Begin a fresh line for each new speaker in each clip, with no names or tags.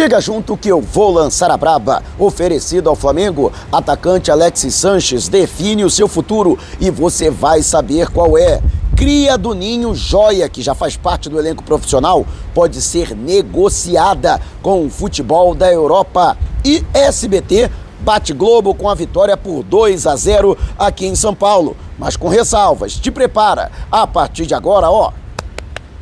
Chega junto que eu vou lançar a braba. Oferecido ao Flamengo, atacante Alexis Sanches define o seu futuro e você vai saber qual é. Cria do Ninho Joia, que já faz parte do elenco profissional, pode ser negociada com o futebol da Europa. E SBT bate Globo com a vitória por 2 a 0 aqui em São Paulo. Mas com ressalvas, te prepara. A partir de agora, ó,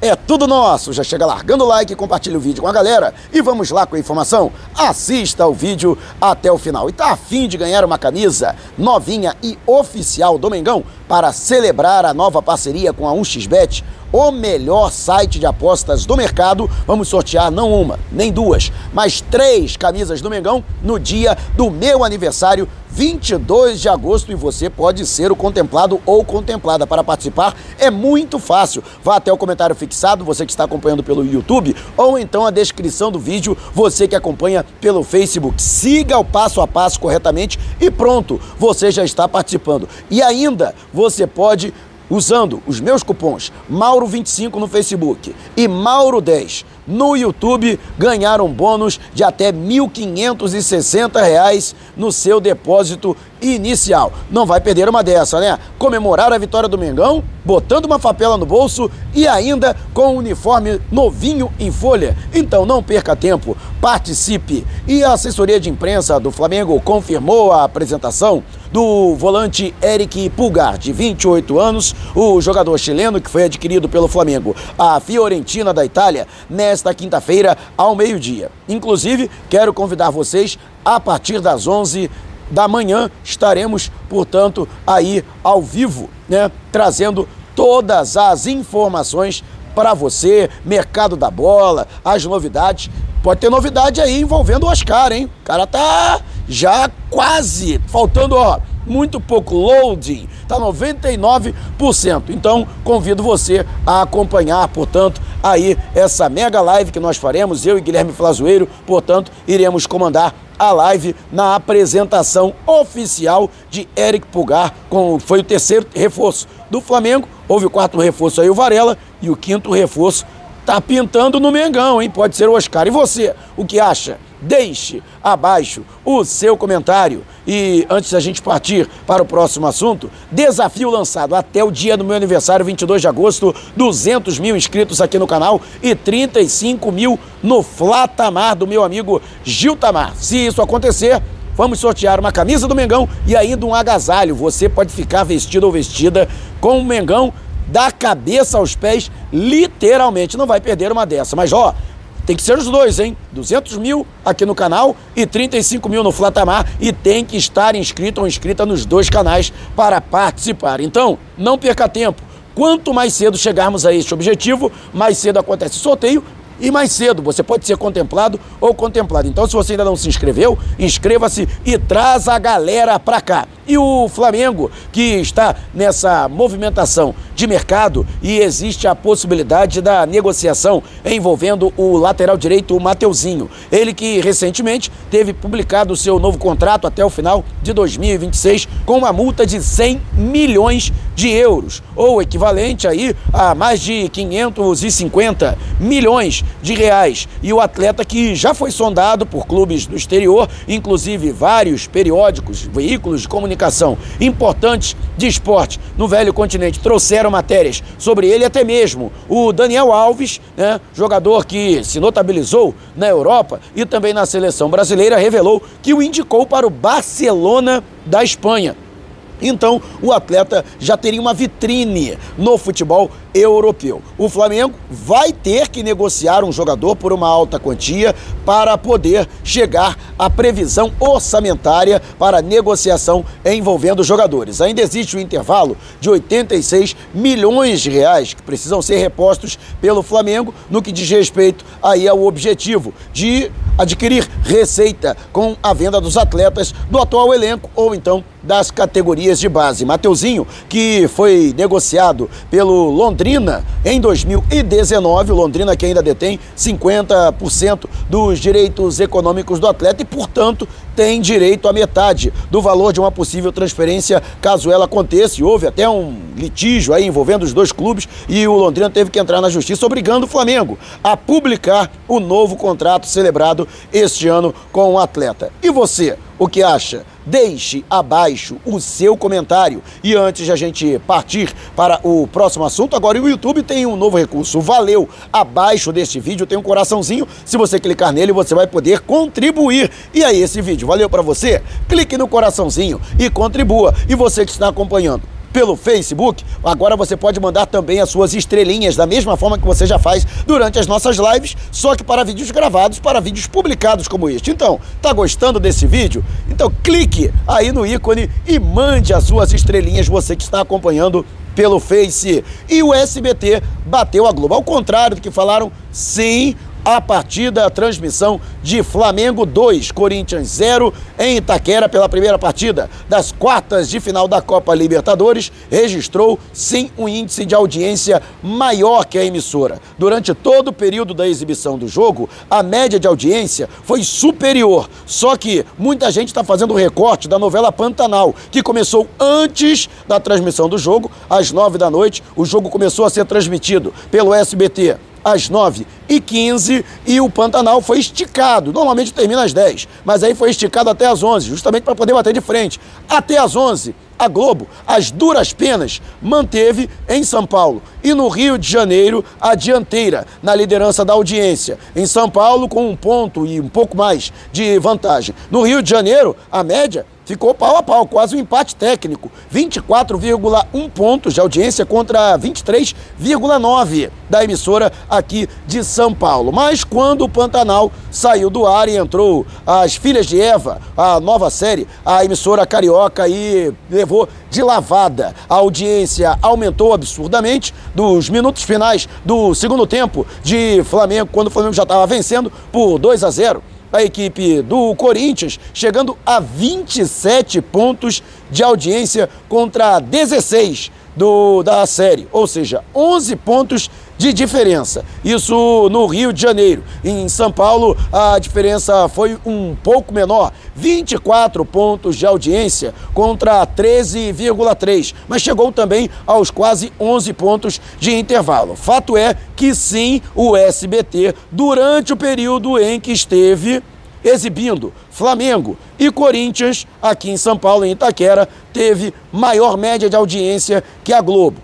é tudo nosso. Já chega largando o like, compartilha o vídeo com a galera e vamos lá com a informação. Assista o vídeo até o final. E tá afim de ganhar uma camisa novinha e oficial do Mengão para celebrar a nova parceria com a 1xBet? o melhor site de apostas do mercado. Vamos sortear não uma, nem duas, mas três camisas do Mengão no dia do meu aniversário, 22 de agosto, e você pode ser o contemplado ou contemplada. Para participar é muito fácil. Vá até o comentário fixado, você que está acompanhando pelo YouTube, ou então a descrição do vídeo, você que acompanha pelo Facebook. Siga o passo a passo corretamente e pronto, você já está participando. E ainda você pode usando os meus cupons Mauro25 no Facebook e Mauro10 no YouTube, ganhar um bônus de até R$ 1.560 no seu depósito inicial. Não vai perder uma dessa, né? Comemorar a vitória do Mengão, botando uma papela no bolso e ainda com um uniforme novinho em folha. Então não perca tempo, participe. E a assessoria de imprensa do Flamengo confirmou a apresentação do volante Eric Pulgar, de 28 anos, o jogador chileno que foi adquirido pelo Flamengo, a Fiorentina da Itália, nesta quinta-feira ao meio-dia. Inclusive, quero convidar vocês a partir das 11 da manhã estaremos, portanto, aí ao vivo, né, trazendo todas as informações para você, mercado da bola, as novidades. Pode ter novidade aí envolvendo o Oscar, hein? O cara tá já quase, faltando, ó, muito pouco loading, tá 99%. Então, convido você a acompanhar, portanto, aí essa mega live que nós faremos, eu e Guilherme Flazoeiro, portanto, iremos comandar a live na apresentação oficial de Eric Pulgar, com, foi o terceiro reforço do Flamengo, houve o quarto reforço aí, o Varela, e o quinto reforço tá pintando no Mengão, hein? Pode ser o Oscar. E você, o que acha? Deixe abaixo o seu comentário. E antes da gente partir para o próximo assunto, desafio lançado até o dia do meu aniversário, 22 de agosto, 200 mil inscritos aqui no canal e 35 mil no Flatamar do meu amigo Gil Tamar. Se isso acontecer, vamos sortear uma camisa do Mengão e ainda um agasalho. Você pode ficar vestido ou vestida com o Mengão da cabeça aos pés, literalmente. Não vai perder uma dessa. Mas, ó, tem que ser os dois, hein? 200 mil aqui no canal e 35 mil no Flatamar e tem que estar inscrito ou inscrita nos dois canais para participar. Então, não perca tempo. Quanto mais cedo chegarmos a este objetivo, mais cedo acontece o sorteio e mais cedo você pode ser contemplado ou contemplado. Então, se você ainda não se inscreveu, inscreva-se e traz a galera para cá. E o Flamengo, que está nessa movimentação de mercado e existe a possibilidade da negociação envolvendo o lateral direito, o Mateuzinho. Ele que recentemente teve publicado seu novo contrato até o final de 2026 com uma multa de 100 milhões de euros, ou equivalente aí a mais de 550 milhões de reais. E o atleta que já foi sondado por clubes do exterior, inclusive vários periódicos, veículos de comunicação importantes de esporte no velho continente trouxeram matérias sobre ele, até mesmo o Daniel Alves, né, jogador que se notabilizou na Europa e também na seleção brasileira, revelou que o indicou para o Barcelona da Espanha. Então, o atleta já teria uma vitrine no futebol europeu. O Flamengo vai ter que negociar um jogador por uma alta quantia para poder chegar à previsão orçamentária para negociação envolvendo jogadores. Ainda existe um intervalo de 86 milhões de reais que precisam ser repostos pelo Flamengo no que diz respeito aí ao objetivo de adquirir receita com a venda dos atletas do atual elenco ou então das categorias de base. Mateuzinho, que foi negociado pelo Londrina em 2019, o Londrina que ainda detém 50% dos direitos econômicos do atleta e, portanto, tem direito à metade do valor de uma possível transferência caso ela aconteça. E houve até um litígio aí envolvendo os dois clubes e o Londrina teve que entrar na justiça obrigando o Flamengo a publicar o novo contrato celebrado este ano com o atleta. E você, o que acha? Deixe abaixo o seu comentário. E antes de a gente partir para o próximo assunto, agora o YouTube tem um novo recurso. Valeu! Abaixo deste vídeo tem um coraçãozinho. Se você clicar nele, você vai poder contribuir. E aí, esse vídeo valeu para você? Clique no coraçãozinho e contribua. E você que está acompanhando pelo Facebook, agora você pode mandar também as suas estrelinhas, da mesma forma que você já faz durante as nossas lives, só que para vídeos gravados, para vídeos publicados como este. Então, tá gostando desse vídeo? Então clique aí no ícone e mande as suas estrelinhas, você que está acompanhando pelo Face. E o SBT bateu a Globo. Ao contrário do que falaram, sim, a partir da transmissão de Flamengo 2, Corinthians 0 em Itaquera pela primeira partida das quartas de final da Copa Libertadores, registrou sim um índice de audiência maior que a emissora. Durante todo o período da exibição do jogo, a média de audiência foi superior. Só que muita gente está fazendo o recorte da novela Pantanal, que começou antes da transmissão do jogo, às nove da noite. O jogo começou a ser transmitido pelo SBT às 9h15 e o Pantanal foi esticado. Normalmente termina às 10, mas aí foi esticado até às 11, justamente para poder bater de frente. Até às 11, a Globo, as duras penas, manteve em São Paulo e no Rio de Janeiro a dianteira na liderança da audiência. Em São Paulo, com um ponto e um pouco mais de vantagem. No Rio de Janeiro, a média ficou pau a pau, quase um empate técnico. 24,1 pontos de audiência contra 23,9 da emissora aqui de São Paulo. Mas quando o Pantanal saiu do ar e entrou as Filhas de Eva, a nova série, a emissora carioca e levou de lavada. A audiência aumentou absurdamente dos minutos finais do segundo tempo de Flamengo, quando o Flamengo já estava vencendo por 2 a 0 a equipe do Corinthians, chegando a 27 pontos de audiência contra 16 do, da série, ou seja, 11 pontos de diferença. Isso no Rio de Janeiro. Em São Paulo, a diferença foi um pouco menor, 24 pontos de audiência contra 13,3, mas chegou também aos quase 11 pontos de intervalo. Fato é que sim, o SBT, durante o período em que esteve exibindo Flamengo e Corinthians aqui em São Paulo, em Itaquera, teve maior média de audiência que a Globo.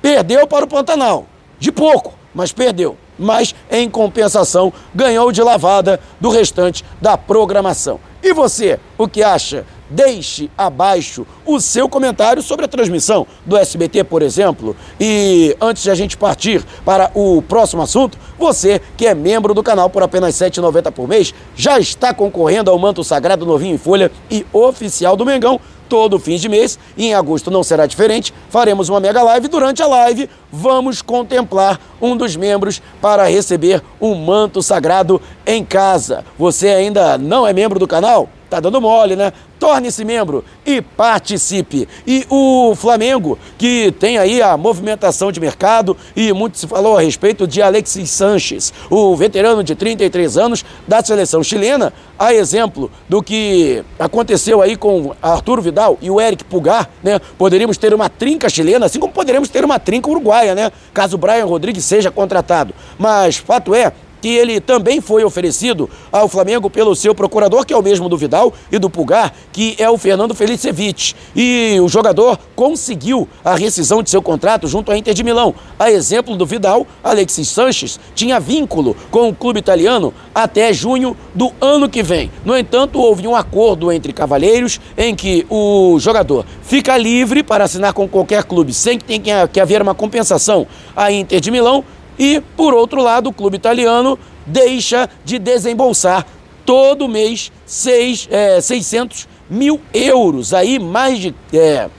Perdeu para o Pantanal, de pouco, mas perdeu. Mas, em compensação, ganhou de lavada do restante da programação. E você, o que acha Deixe abaixo o seu comentário sobre a transmissão do SBT, por exemplo. E antes de a gente partir para o próximo assunto, você que é membro do canal por apenas R$ 7,90 por mês já está concorrendo ao manto sagrado novinho em folha e oficial do Mengão todo fim de mês. E em agosto não será diferente. Faremos uma mega live. Durante a live, vamos contemplar um dos membros para receber um manto sagrado em casa. Você ainda não é membro do canal? Tá dando mole, né? Torne-se membro e participe. E o Flamengo, que tem aí a movimentação de mercado e muito se falou a respeito de Alexis Sanches, o veterano de 33 anos da seleção chilena, a exemplo do que aconteceu aí com Arturo Vidal e o Eric Pulgar, né? Poderíamos ter uma trinca chilena, assim como poderíamos ter uma trinca uruguaia, né? Caso o Brian Rodrigues seja contratado. Mas fato é que ele também foi oferecido ao Flamengo pelo seu procurador, que é o mesmo do Vidal e do Pulgar, que é o Fernando Felicevich. E o jogador conseguiu a rescisão de seu contrato junto à Inter de Milão. A exemplo do Vidal, Alexis Sanches tinha vínculo com o clube italiano até junho do ano que vem. No entanto, houve um acordo entre cavalheiros em que o jogador fica livre para assinar com qualquer clube sem que tenha que haver uma compensação à Inter de Milão e, por outro lado, o clube italiano deixa de desembolsar todo mês seis, é, 600 mil euros, aí mais de é,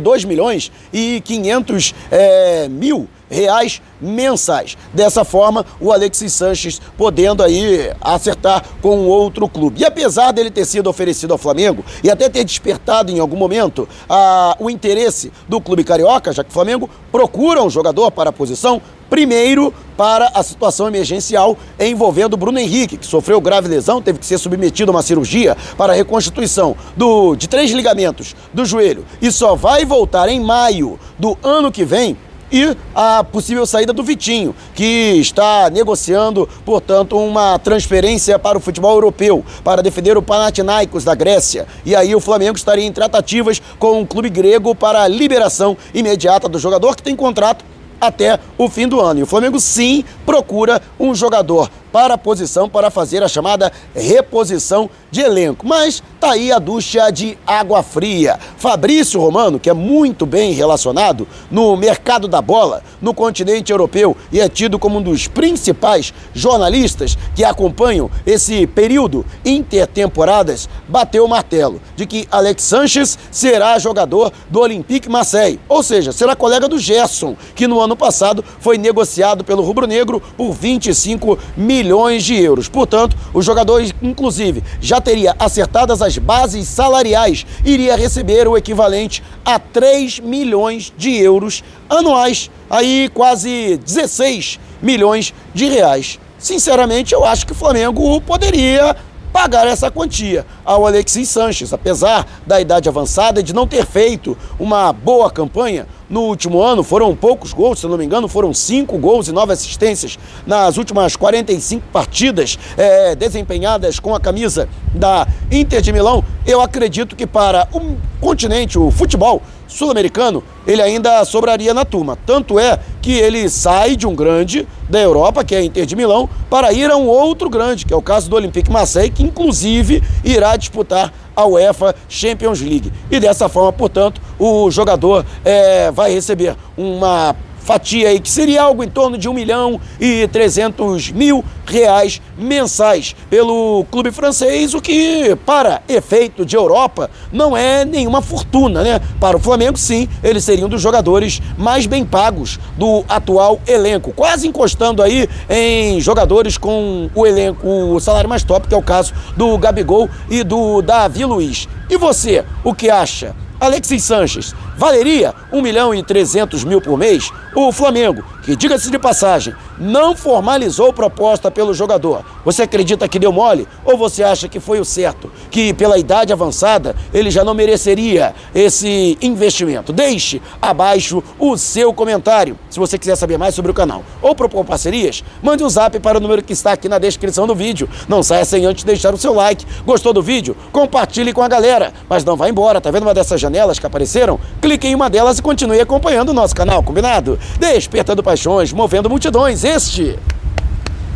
2 milhões e 500 é, mil reais mensais. Dessa forma, o Alexis Sanches podendo aí acertar com outro clube. E apesar dele ter sido oferecido ao Flamengo e até ter despertado em algum momento a, o interesse do clube carioca, já que o Flamengo procura um jogador para a posição, Primeiro, para a situação emergencial envolvendo Bruno Henrique, que sofreu grave lesão, teve que ser submetido a uma cirurgia para a reconstituição do, de três ligamentos do joelho e só vai voltar em maio do ano que vem. E a possível saída do Vitinho, que está negociando, portanto, uma transferência para o futebol europeu, para defender o Panathinaikos da Grécia. E aí o Flamengo estaria em tratativas com o clube grego para a liberação imediata do jogador, que tem contrato até o fim do ano. E o Flamengo sim procura um jogador para a posição para fazer a chamada reposição de elenco. Mas tá aí a ducha de água fria. Fabrício Romano, que é muito bem relacionado no mercado da bola no continente europeu e é tido como um dos principais jornalistas que acompanham esse período intertemporadas, bateu o martelo de que Alex Sanches será jogador do Olympique Marseille, ou seja, será colega do Gerson, que no ano passado foi negociado pelo Rubro Negro por 25 milhões milhões de euros. Portanto, o jogador, inclusive, já teria acertadas as bases salariais, iria receber o equivalente a 3 milhões de euros anuais, aí quase 16 milhões de reais. Sinceramente, eu acho que o Flamengo poderia pagar essa quantia ao Alexis Sanches, apesar da idade avançada e de não ter feito uma boa campanha no último ano. Foram poucos gols, se não me engano, foram cinco gols e nove assistências nas últimas 45 partidas é, desempenhadas com a camisa da Inter de Milão. Eu acredito que para o continente, o futebol, sul-americano, ele ainda sobraria na turma. Tanto é que ele sai de um grande da Europa, que é a Inter de Milão, para ir a um outro grande, que é o caso do Olympique Marseille, que inclusive irá disputar a UEFA Champions League. E dessa forma, portanto, o jogador é, vai receber uma fatia aí, que seria algo em torno de 1 milhão e 300 mil reais mensais pelo clube francês, o que, para efeito de Europa, não é nenhuma fortuna, né? Para o Flamengo, sim, eles seriam dos jogadores mais bem pagos do atual elenco, quase encostando aí em jogadores com o elenco, o salário mais top, que é o caso do Gabigol e do Davi Luiz. E você, o que acha? Alexis Sanches valeria 1 milhão e 300 mil por mês? O Flamengo, que diga-se de passagem, não formalizou proposta pelo jogador. Você acredita que deu mole? Ou você acha que foi o certo? Que pela idade avançada ele já não mereceria esse investimento? Deixe abaixo o seu comentário. Se você quiser saber mais sobre o canal ou propor parcerias, mande um zap para o número que está aqui na descrição do vídeo. Não saia sem antes deixar o seu like. Gostou do vídeo? Compartilhe com a galera. Mas não vá embora, tá vendo uma dessas janelas que apareceram? Clique em uma delas e continue acompanhando o nosso canal, combinado? Despertando paixões, movendo multidões. Este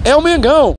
é o Mengão.